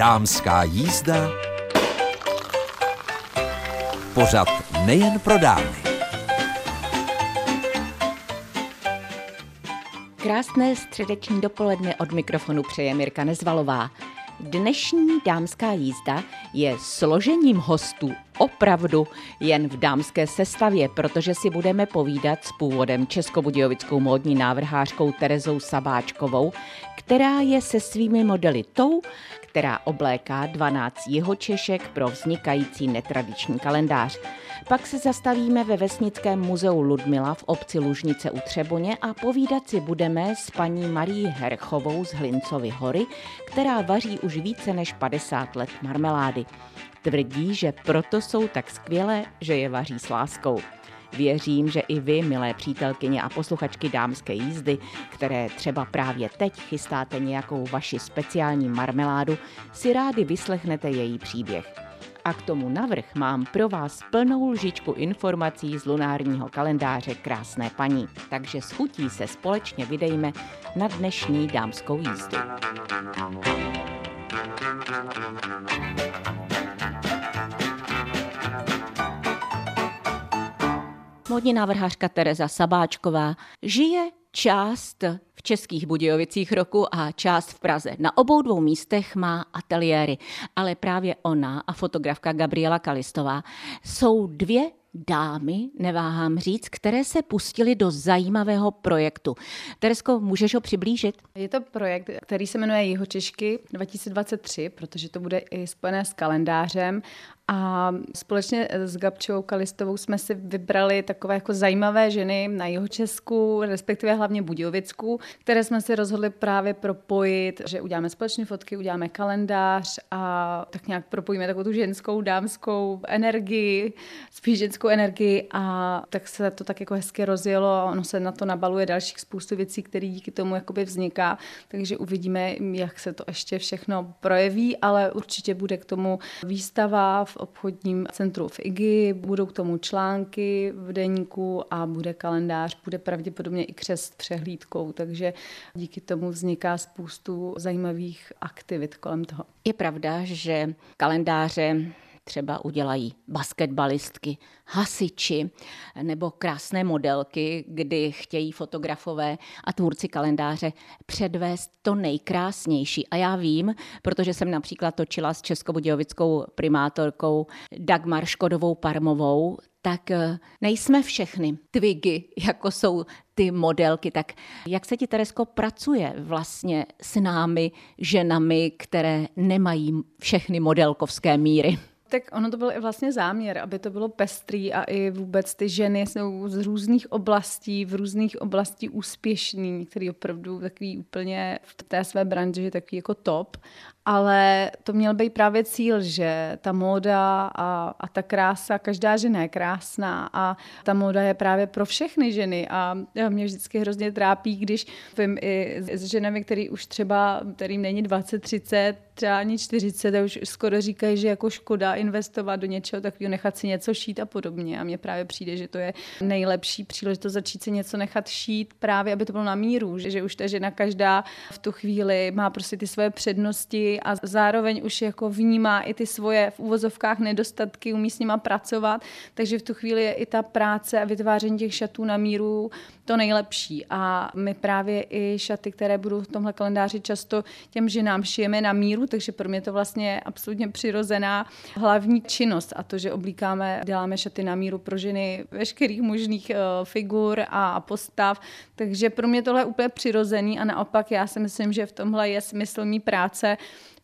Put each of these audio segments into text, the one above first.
Dámská jízda. Pořad nejen pro dámy. Krásné středeční dopoledne od mikrofonu přeje Mirka Nezvalová. Dnešní dámská jízda je složením hostů opravdu jen v dámské sestavě, protože si budeme povídat s původem českobudějovickou módní návrhářkou Terezou Sabáčkovou, která je se svými modely tou, která obléká 12 jihočešek pro vznikající netradiční kalendář. Pak se zastavíme ve Vesnickém muzeu Ludmila v obci Lužnice u Třeboně a povídat si budeme s paní Marí Herchovou z Hlincovy hory, která vaří už více než 50 let marmelády. Tvrdí, že proto jsou tak skvělé, že je vaří s láskou. Věřím, že i vy, milé přítelkyně a posluchačky dámské jízdy, které třeba právě teď chystáte nějakou vaši speciální marmeládu, si rádi vyslechnete její příběh. A k tomu navrh mám pro vás plnou lžičku informací z lunárního kalendáře Krásné paní. Takže s chutí se společně vydejme na dnešní dámskou jízdu. Modní návrhářka Tereza Sabáčková žije část v Českých Budějovicích roku a část v Praze. Na obou dvou místech má ateliéry, ale právě ona a fotografka Gabriela Kalistová jsou dvě dámy, neváhám říct, které se pustily do zajímavého projektu. Teresko, můžeš ho přiblížit? Je to projekt, který se jmenuje Jihočešky 2023, protože to bude i spojené s kalendářem a společně s Gabčou Kalistovou jsme si vybrali takové jako zajímavé ženy na jeho Česku, respektive hlavně Budějovicku, které jsme si rozhodli právě propojit, že uděláme společné fotky, uděláme kalendář a tak nějak propojíme takovou tu ženskou, dámskou energii, spíš ženskou energii a tak se to tak jako hezky rozjelo a ono se na to nabaluje dalších spoustu věcí, které díky tomu jakoby vzniká, takže uvidíme, jak se to ještě všechno projeví, ale určitě bude k tomu výstava v obchodním centru v IGI, budou k tomu články v deníku a bude kalendář, bude pravděpodobně i křest přehlídkou, takže díky tomu vzniká spoustu zajímavých aktivit kolem toho. Je pravda, že kalendáře třeba udělají basketbalistky, hasiči nebo krásné modelky, kdy chtějí fotografové a tvůrci kalendáře předvést to nejkrásnější. A já vím, protože jsem například točila s českobudějovickou primátorkou Dagmar Škodovou Parmovou, tak eh, nejsme všechny twigy, jako jsou ty modelky. Tak jak se ti, Teresko, pracuje vlastně s námi, ženami, které nemají všechny modelkovské míry? Tak ono to byl i vlastně záměr, aby to bylo pestrý a i vůbec ty ženy jsou z různých oblastí, v různých oblastí úspěšný, některý opravdu takový úplně v té své branži takový jako top ale to měl být právě cíl, že ta móda a, a ta krása, každá žena je krásná a ta móda je právě pro všechny ženy a mě vždycky hrozně trápí, když vím i s ženami, který už třeba, kterým není 20, 30, třeba ani 40 a už skoro říkají, že jako škoda investovat do něčeho takového, nechat si něco šít a podobně. A mně právě přijde, že to je nejlepší příležitost začít si něco nechat šít právě, aby to bylo na míru, že, že už ta žena každá v tu chvíli má prostě ty svoje přednosti a zároveň už jako vnímá i ty svoje v uvozovkách nedostatky, umí s nima pracovat, takže v tu chvíli je i ta práce a vytváření těch šatů na míru to nejlepší. A my právě i šaty, které budou v tomhle kalendáři často těm ženám šijeme na míru, takže pro mě to vlastně absolutně přirozená hlavní činnost. A to, že oblíkáme, děláme šaty na míru pro ženy veškerých možných uh, figur a postav, takže pro mě tohle je úplně přirozený a naopak já si myslím, že v tomhle je smysl mý práce,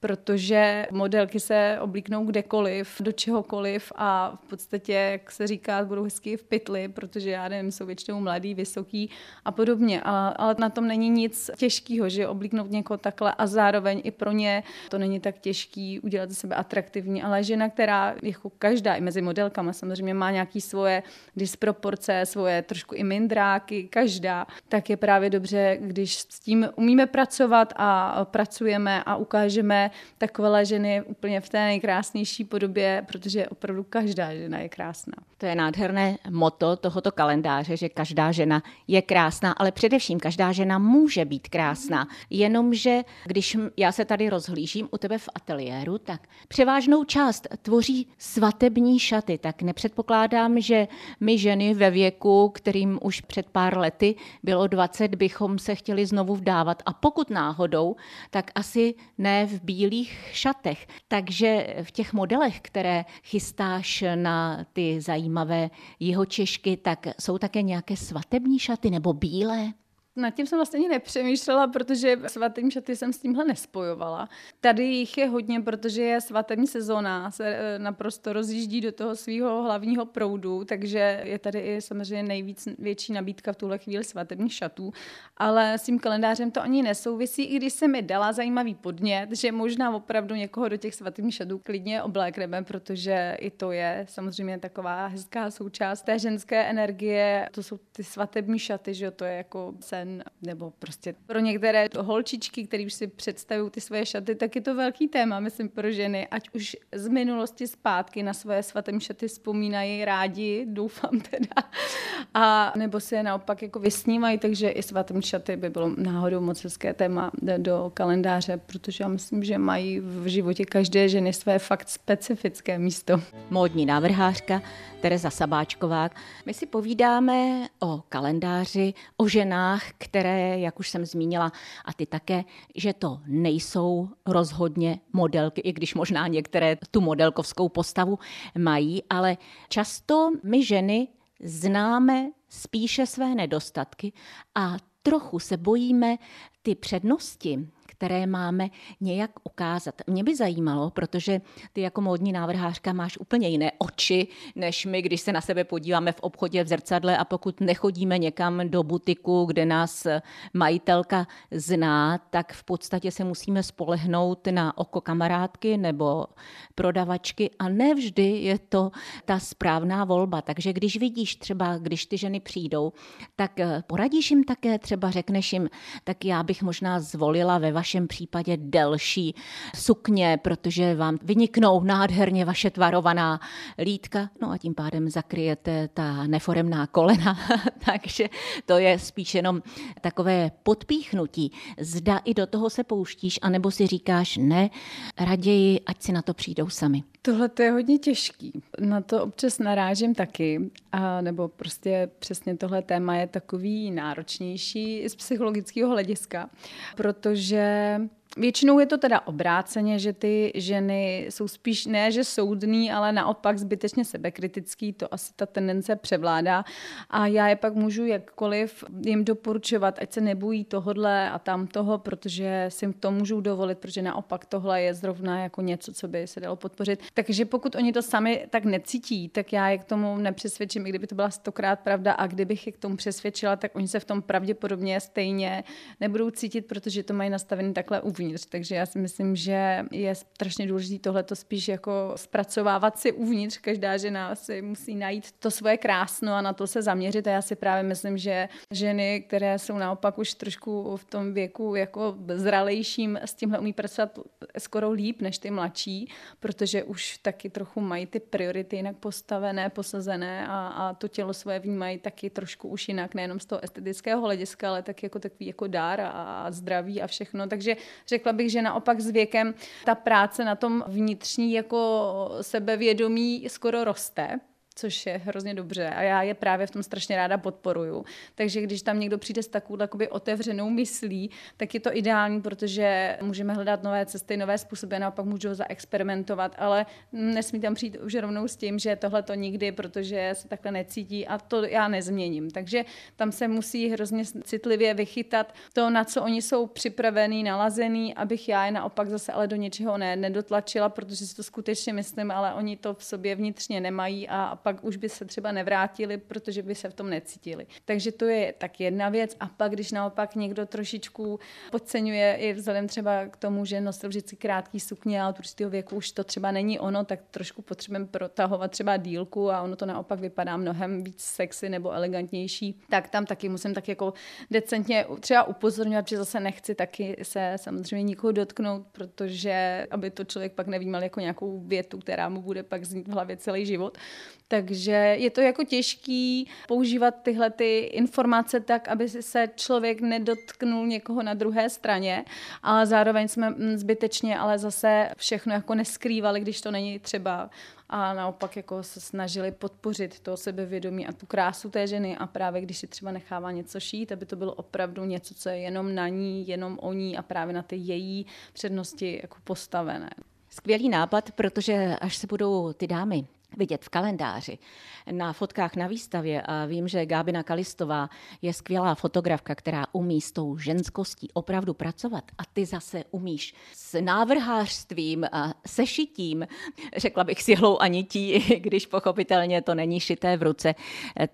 protože modelky se oblíknou kdekoliv, do čehokoliv a v podstatě, jak se říká, budou hezky v pytli, protože já nevím, jsou většinou mladý, vysoký a podobně. A, ale na tom není nic těžkého, že oblíknout někoho takhle a zároveň i pro ně to není tak těžký udělat ze sebe atraktivní, ale žena, která jako každá i mezi modelkama samozřejmě má nějaký svoje disproporce, svoje trošku i mindráky, každá, tak je právě dobře, když s tím umíme pracovat a pracujeme a ukážeme můžeme takové ženy úplně v té nejkrásnější podobě, protože opravdu každá žena je krásná. To je nádherné moto tohoto kalendáře, že každá žena je krásná, ale především každá žena může být krásná. Jenomže když já se tady rozhlížím u tebe v ateliéru, tak převážnou část tvoří svatební šaty. Tak nepředpokládám, že my ženy ve věku, kterým už před pár lety bylo 20, bychom se chtěli znovu vdávat. A pokud náhodou, tak asi ne v bílých šatech. Takže v těch modelech, které chystáš na ty zajímavé jeho češky, tak jsou také nějaké svatební šaty nebo bílé? Nad tím jsem vlastně ani nepřemýšlela, protože svatým šaty jsem s tímhle nespojovala. Tady jich je hodně, protože je svatební sezóna, se eh, naprosto rozjíždí do toho svého hlavního proudu, takže je tady i samozřejmě nejvíc větší nabídka v tuhle chvíli svatebních šatů. Ale s tím kalendářem to ani nesouvisí, i když se mi dala zajímavý podnět, že možná opravdu někoho do těch svatebních šatů klidně oblékneme, protože i to je samozřejmě taková hezká součást té ženské energie. To jsou ty svatební šaty, že to je jako sen žen, nebo prostě pro některé holčičky, které už si představují ty svoje šaty, tak je to velký téma, myslím, pro ženy, ať už z minulosti zpátky na svoje svaté šaty vzpomínají rádi, doufám teda, a nebo se je naopak jako vysnívají, takže i svaté šaty by bylo náhodou moc hezké téma do kalendáře, protože já myslím, že mají v životě každé ženy své fakt specifické místo. Módní návrhářka Tereza Sabáčková. My si povídáme o kalendáři, o ženách, které, jak už jsem zmínila, a ty také, že to nejsou rozhodně modelky, i když možná některé tu modelkovskou postavu mají, ale často my ženy známe spíše své nedostatky a trochu se bojíme ty přednosti, které máme nějak ukázat. Mě by zajímalo, protože ty jako módní návrhářka máš úplně jiné oči, než my, když se na sebe podíváme v obchodě v zrcadle a pokud nechodíme někam do butiku, kde nás majitelka zná, tak v podstatě se musíme spolehnout na oko kamarádky nebo prodavačky a nevždy je to ta správná volba. Takže když vidíš třeba, když ty ženy přijdou, tak poradíš jim také, třeba řekneš jim, tak já bych možná zvolila ve vašem případě delší sukně, protože vám vyniknou nádherně vaše tvarovaná lítka, no a tím pádem zakryjete ta neforemná kolena, takže to je spíš jenom takové podpíchnutí. Zda i do toho se pouštíš, anebo si říkáš ne, raději, ať si na to přijdou sami. Tohle to je hodně těžký. Na to občas narážím taky, a nebo prostě přesně tohle téma je takový náročnější z psychologického hlediska, protože um, Většinou je to teda obráceně, že ty ženy jsou spíš ne, že soudný, ale naopak zbytečně sebekritický, to asi ta tendence převládá. A já je pak můžu jakkoliv jim doporučovat, ať se nebojí tohodle a tam toho, protože si to můžou dovolit, protože naopak tohle je zrovna jako něco, co by se dalo podpořit. Takže pokud oni to sami tak necítí, tak já je k tomu nepřesvědčím, i kdyby to byla stokrát pravda a kdybych je k tomu přesvědčila, tak oni se v tom pravděpodobně stejně nebudou cítit, protože to mají nastavený takhle uvnitř uvnitř. Takže já si myslím, že je strašně důležité tohle to spíš jako zpracovávat si uvnitř. Každá žena si musí najít to svoje krásno a na to se zaměřit. A já si právě myslím, že ženy, které jsou naopak už trošku v tom věku jako zralejším, s tímhle umí pracovat skoro líp než ty mladší, protože už taky trochu mají ty priority jinak postavené, posazené a, a to tělo svoje vnímají taky trošku už jinak, nejenom z toho estetického hlediska, ale taky jako takový jako dár a, a zdraví a všechno. Takže Řekla bych, že naopak s věkem ta práce na tom vnitřní jako sebevědomí skoro roste což je hrozně dobře a já je právě v tom strašně ráda podporuju. Takže když tam někdo přijde s takovou jakoby otevřenou myslí, tak je to ideální, protože můžeme hledat nové cesty, nové způsoby, naopak můžu zaexperimentovat, ale nesmí tam přijít už rovnou s tím, že tohle to nikdy, protože se takhle necítí a to já nezměním. Takže tam se musí hrozně citlivě vychytat to, na co oni jsou připravený, nalazený, abych já je naopak zase ale do něčeho ne, nedotlačila, protože si to skutečně myslím, ale oni to v sobě vnitřně nemají a pak už by se třeba nevrátili, protože by se v tom necítili. Takže to je tak jedna věc. A pak, když naopak někdo trošičku podceňuje i vzhledem třeba k tomu, že nosil vždycky krátký sukně a od určitého věku už to třeba není ono, tak trošku potřebujeme protahovat třeba dílku a ono to naopak vypadá mnohem víc sexy nebo elegantnější, tak tam taky musím tak jako decentně třeba upozorňovat, že zase nechci taky se samozřejmě nikoho dotknout, protože aby to člověk pak nevnímal jako nějakou větu, která mu bude pak znít v hlavě celý život. Takže je to jako těžký používat tyhle ty informace tak, aby se člověk nedotknul někoho na druhé straně, ale zároveň jsme zbytečně ale zase všechno jako neskrývali, když to není třeba a naopak jako se snažili podpořit to sebevědomí a tu krásu té ženy a právě když si třeba nechává něco šít, aby to bylo opravdu něco, co je jenom na ní, jenom o ní a právě na ty její přednosti jako postavené. Skvělý nápad, protože až se budou ty dámy vidět v kalendáři, na fotkách na výstavě a vím, že Gábina Kalistová je skvělá fotografka, která umí s tou ženskostí opravdu pracovat a ty zase umíš s návrhářstvím a sešitím, řekla bych s jehlou a nití, když pochopitelně to není šité v ruce,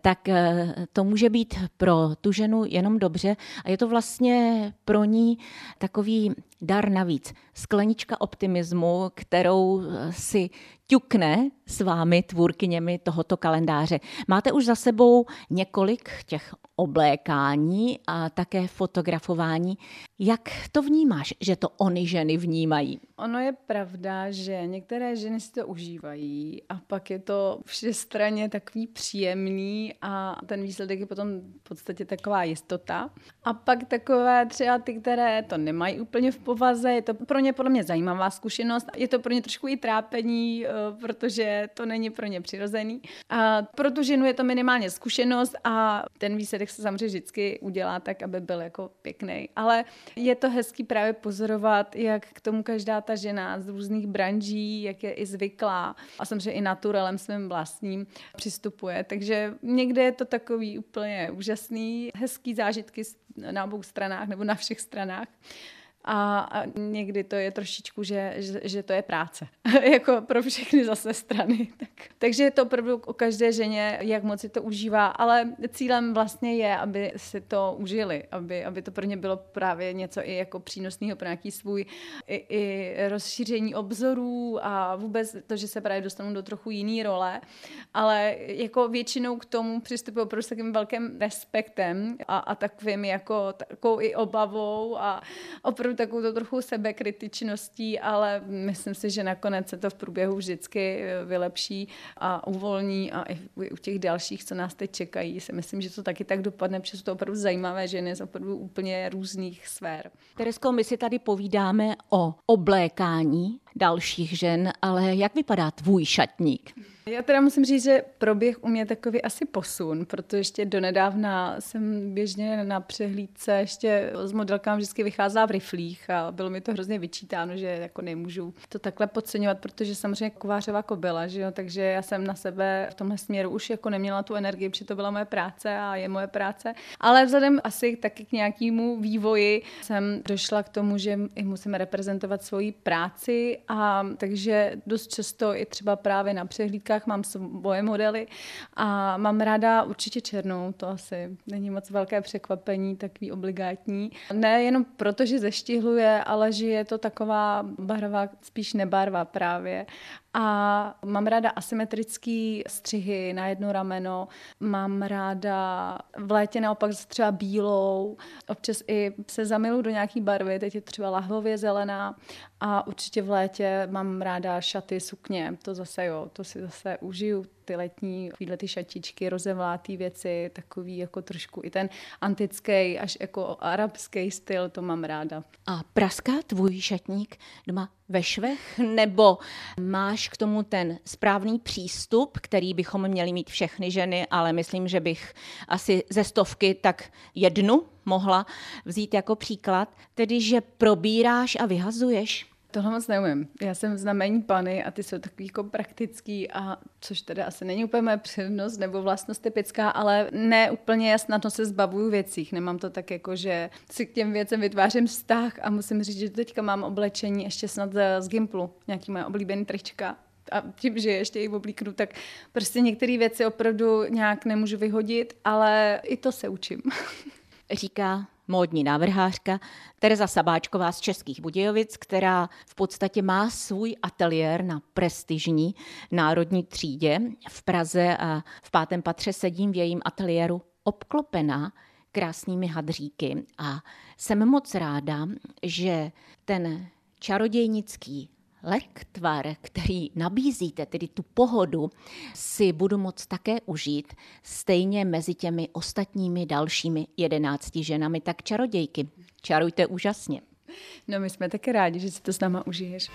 tak eh, to může být pro tu ženu jenom dobře a je to vlastně pro ní takový dar navíc. Sklenička optimismu, kterou si ťukne s vámi, tvůrkyněmi tohoto kalendáře. Máte už za sebou několik těch oblékání a také fotografování. Jak to vnímáš, že to oni ženy vnímají? Ono je pravda, že některé ženy si to užívají a pak je to všestranně takový příjemný a ten výsledek je potom v podstatě taková jistota. A pak takové třeba ty, které to nemají úplně v povaze, je to pro ně podle mě zajímavá zkušenost. Je to pro ně trošku i trápení, eh, protože to není pro ně přirozený. A pro tu ženu je to minimálně zkušenost a ten výsledek se samozřejmě vždycky udělá tak, aby byl jako pěkný. Ale je to hezký právě pozorovat, jak k tomu každá ta žena z různých branží, jak je i zvyklá a samozřejmě i naturelem svým vlastním přistupuje. Takže někde je to takový úplně úžasný, hezký zážitky na obou stranách nebo na všech stranách a, někdy to je trošičku, že, že, že to je práce. jako pro všechny zase strany. Tak. Takže je to opravdu o každé ženě, jak moc si to užívá, ale cílem vlastně je, aby si to užili, aby, aby to pro ně bylo právě něco i jako přínosného pro nějaký svůj i, i rozšíření obzorů a vůbec to, že se právě dostanou do trochu jiný role, ale jako většinou k tomu přistupují s takým velkým respektem a, a takovým jako takovou i obavou a opravdu opravdu takovou trochu sebekritičností, ale myslím si, že nakonec se to v průběhu vždycky eh, vylepší a uvolní a i u těch dalších, co nás teď čekají, si myslím, že to taky tak dopadne, protože jsou to opravdu zajímavé ženy z opravdu úplně různých sfér. Teresko, my si tady povídáme o oblékání dalších žen, ale jak vypadá tvůj šatník? Já teda musím říct, že proběh u mě takový asi posun, protože ještě donedávna jsem běžně na přehlídce ještě s modelkám vždycky vycházela v riflích a bylo mi to hrozně vyčítáno, že jako nemůžu to takhle podceňovat, protože samozřejmě kovářová kobila, že jo, takže já jsem na sebe v tomhle směru už jako neměla tu energii, protože to byla moje práce a je moje práce. Ale vzhledem asi taky k nějakému vývoji jsem došla k tomu, že i musíme reprezentovat svoji práci a takže dost často i třeba právě na přehlídkách mám svoje modely a mám ráda určitě černou, to asi není moc velké překvapení, takový obligátní. Ne jenom proto, že zeštihluje, ale že je to taková barva, spíš nebarva právě. A mám ráda asymetrické střihy na jedno rameno, mám ráda v létě naopak třeba bílou, občas i se zamilu do nějaký barvy, teď je třeba lahvově zelená. A určitě v létě mám ráda šaty, sukně, to zase jo, to si zase užiju ty letní chvíle ty šatičky, rozevlátý věci, takový jako trošku i ten antický až jako arabský styl, to mám ráda. A praská tvůj šatník doma ve švech, nebo máš k tomu ten správný přístup, který bychom měli mít všechny ženy, ale myslím, že bych asi ze stovky tak jednu mohla vzít jako příklad, tedy že probíráš a vyhazuješ Tohle moc neumím. Já jsem znamení pany a ty jsou takový jako praktický, a což teda asi není úplně moje přednost nebo vlastnost typická, ale ne úplně snadno se zbavuju věcí. Nemám to tak jako, že si k těm věcem vytvářím vztah a musím říct, že teďka mám oblečení ještě snad z Gimplu, nějaký moje oblíbený trička a tím, že ještě ji oblíknu, tak prostě některé věci opravdu nějak nemůžu vyhodit, ale i to se učím. Říká módní návrhářka Tereza Sabáčková z Českých Budějovic, která v podstatě má svůj ateliér na prestižní národní třídě v Praze a v pátém patře sedím v jejím ateliéru obklopená krásnými hadříky. A jsem moc ráda, že ten čarodějnický lektvar, který nabízíte, tedy tu pohodu, si budu moct také užít stejně mezi těmi ostatními dalšími jedenácti ženami, tak čarodějky. Čarujte úžasně. No my jsme také rádi, že si to s náma užiješ.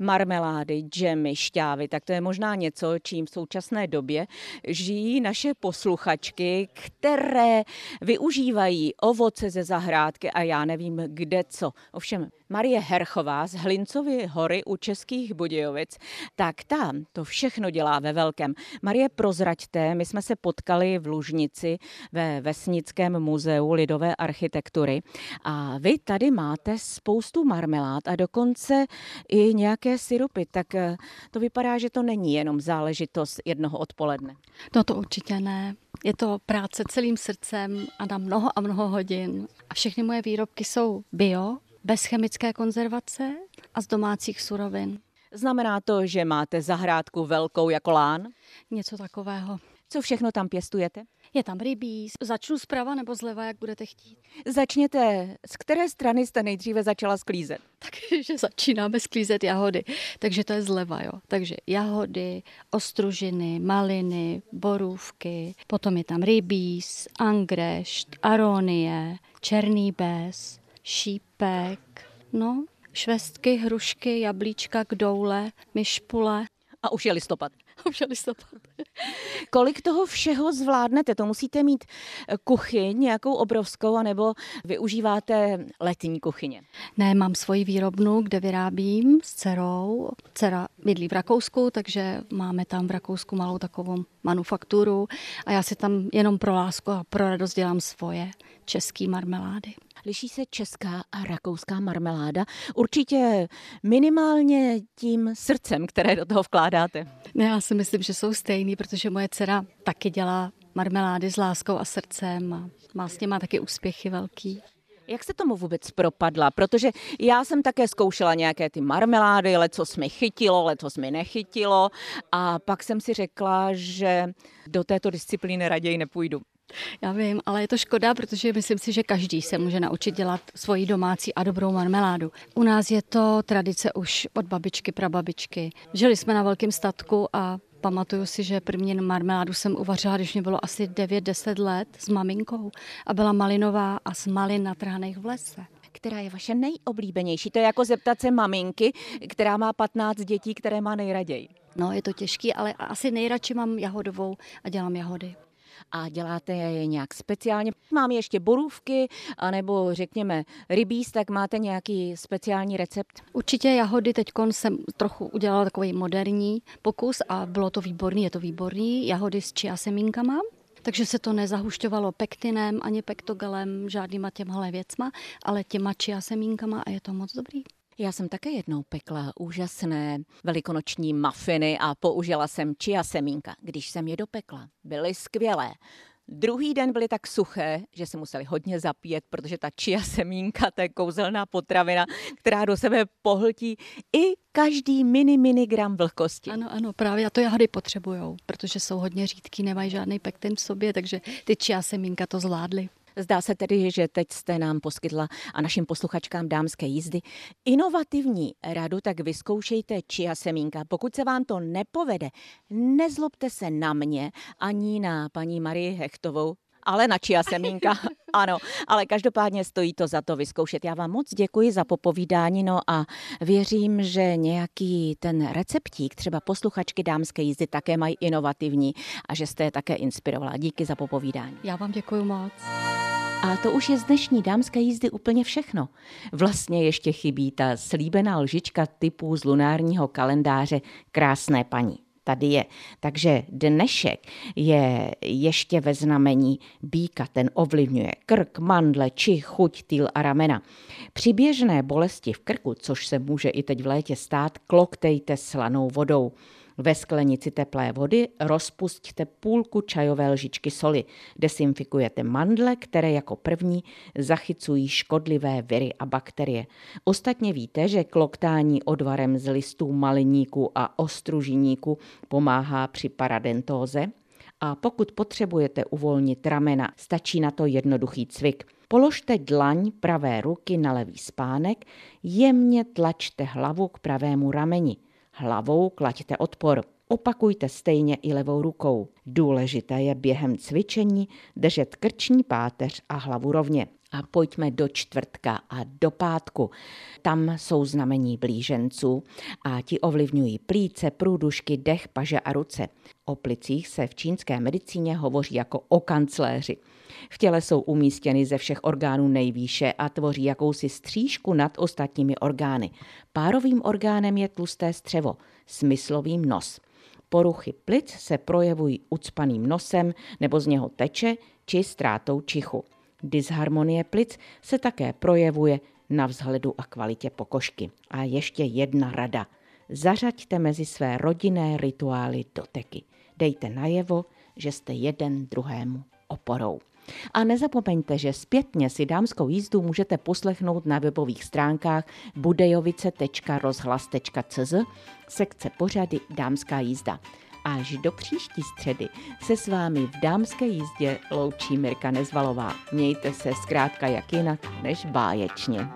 Marmelády, džemy, šťávy, tak to je možná něco, čím v současné době žijí naše posluchačky, které využívají ovoce ze zahrádky a já nevím kde co. Ovšem Marie Herchová z Hlincovy hory u Českých Budějovic, tak tam to všechno dělá ve velkém. Marie, prozraďte, my jsme se potkali v Lužnici ve Vesnickém muzeu lidové architektury a vy tady máte spoustu marmelád a dokonce i nějaké syrupy, tak eh, to vypadá, že to není jenom záležitost jednoho odpoledne. No to určitě ne. Je to práce celým srdcem a na mnoho a mnoho hodin. A všechny moje výrobky jsou bio, bez chemické konzervace a z domácích surovin. Znamená to, že máte zahrádku velkou jako lán? Něco takového. Co všechno tam pěstujete? Je tam rybí. Začnu zprava nebo zleva, jak budete chtít. Začněte. Z které strany jste nejdříve začala sklízet? Takže začínáme sklízet jahody. Takže to je zleva, jo. Takže jahody, ostružiny, maliny, borůvky, potom je tam rybíz, angrešt, aronie, černý bez, šípek, no, švestky, hrušky, jablíčka, kdoule, myšpule. A už je listopad. Už je listopad. Kolik toho všeho zvládnete? To musíte mít eh, kuchyň nějakou obrovskou, anebo využíváte letní kuchyně? Ne, mám svoji výrobnu, kde vyrábím s dcerou. Dcera bydlí v Rakousku, takže máme tam v Rakousku malou takovou manufakturu a já si tam jenom pro lásku a pro radost dělám svoje české marmelády. Liší se česká a rakouská marmeláda? Určitě minimálně tím srdcem, které do toho vkládáte. Ne, já si myslím, že jsou stejný, protože moje dcera taky dělá marmelády s láskou a srdcem a má s těma taky úspěchy velký. Jak se tomu vůbec propadla? Protože já jsem také zkoušela nějaké ty marmelády, leco mi chytilo, letos mi nechytilo a pak jsem si řekla, že do této disciplíny raději nepůjdu. Já vím, ale je to škoda, protože myslím si, že každý se může naučit dělat svoji domácí a dobrou marmeládu. U nás je to tradice už od babičky, prababičky. Žili jsme na velkém statku a Pamatuju si, že první marmeládu jsem uvařila, když mě bylo asi 9-10 let s maminkou a byla malinová a z malin natrhaných v lese která je vaše nejoblíbenější? To je jako zeptat se maminky, která má 15 dětí, které má nejraději. No, je to těžký, ale asi nejradši mám jahodovou a dělám jahody a děláte je nějak speciálně. Mám ještě borůvky, anebo řekněme rybíz, tak máte nějaký speciální recept? Určitě jahody, teď jsem trochu udělala takový moderní pokus a bylo to výborný, je to výborný. Jahody s čia semínkama, takže se to nezahušťovalo pektinem ani pektogelem, žádnýma těmhle věcma, ale těma čia semínkama a je to moc dobrý. Já jsem také jednou pekla úžasné velikonoční mafiny a použila jsem čia semínka. Když jsem je dopekla, byly skvělé. Druhý den byly tak suché, že se museli hodně zapít, protože ta čia semínka, to je kouzelná potravina, která do sebe pohltí i každý mini, mini gram vlhkosti. Ano, ano, právě a to jahody potřebujou, protože jsou hodně řídký, nemají žádný pektin v sobě, takže ty čia semínka to zvládly. Zdá se tedy, že teď jste nám poskytla a našim posluchačkám dámské jízdy inovativní radu, tak vyzkoušejte čia semínka. Pokud se vám to nepovede, nezlobte se na mě ani na paní Marii Hechtovou, ale na čia semínka. ano, ale každopádně stojí to za to vyzkoušet. Já vám moc děkuji za popovídání, no a věřím, že nějaký ten receptík, třeba posluchačky dámské jízdy, také mají inovativní a že jste je také inspirovala. Díky za popovídání. Já vám děkuji moc. A to už je z dnešní dámské jízdy úplně všechno. Vlastně ještě chybí ta slíbená lžička typu z lunárního kalendáře Krásné paní tady je. Takže dnešek je ještě ve znamení býka, ten ovlivňuje krk, mandle, či chuť, týl a ramena. Při běžné bolesti v krku, což se může i teď v létě stát, kloktejte slanou vodou. Ve sklenici teplé vody rozpustíte půlku čajové lžičky soli. Desinfikujete mandle, které jako první zachycují škodlivé viry a bakterie. Ostatně víte, že kloktání odvarem z listů maliníku a ostružiníku pomáhá při paradentóze? A pokud potřebujete uvolnit ramena, stačí na to jednoduchý cvik. Položte dlaň pravé ruky na levý spánek, jemně tlačte hlavu k pravému rameni. Hlavou klaďte odpor. Opakujte stejně i levou rukou. Důležité je během cvičení držet krční páteř a hlavu rovně. A pojďme do čtvrtka a do pátku. Tam jsou znamení blíženců a ti ovlivňují plíce, průdušky, dech, paže a ruce. O plicích se v čínské medicíně hovoří jako o kancléři. V těle jsou umístěny ze všech orgánů nejvýše a tvoří jakousi střížku nad ostatními orgány. Párovým orgánem je tlusté střevo, smyslovým nos. Poruchy plic se projevují ucpaným nosem nebo z něho teče či ztrátou čichu. Disharmonie plic se také projevuje na vzhledu a kvalitě pokožky. A ještě jedna rada. Zařaďte mezi své rodinné rituály doteky. Dejte najevo, že jste jeden druhému oporou. A nezapomeňte, že zpětně si dámskou jízdu můžete poslechnout na webových stránkách budejovice.rozhlas.cz sekce pořady Dámská jízda. Až do příští středy se s vámi v dámské jízdě loučí Mirka Nezvalová. Mějte se zkrátka jak jinak než báječně.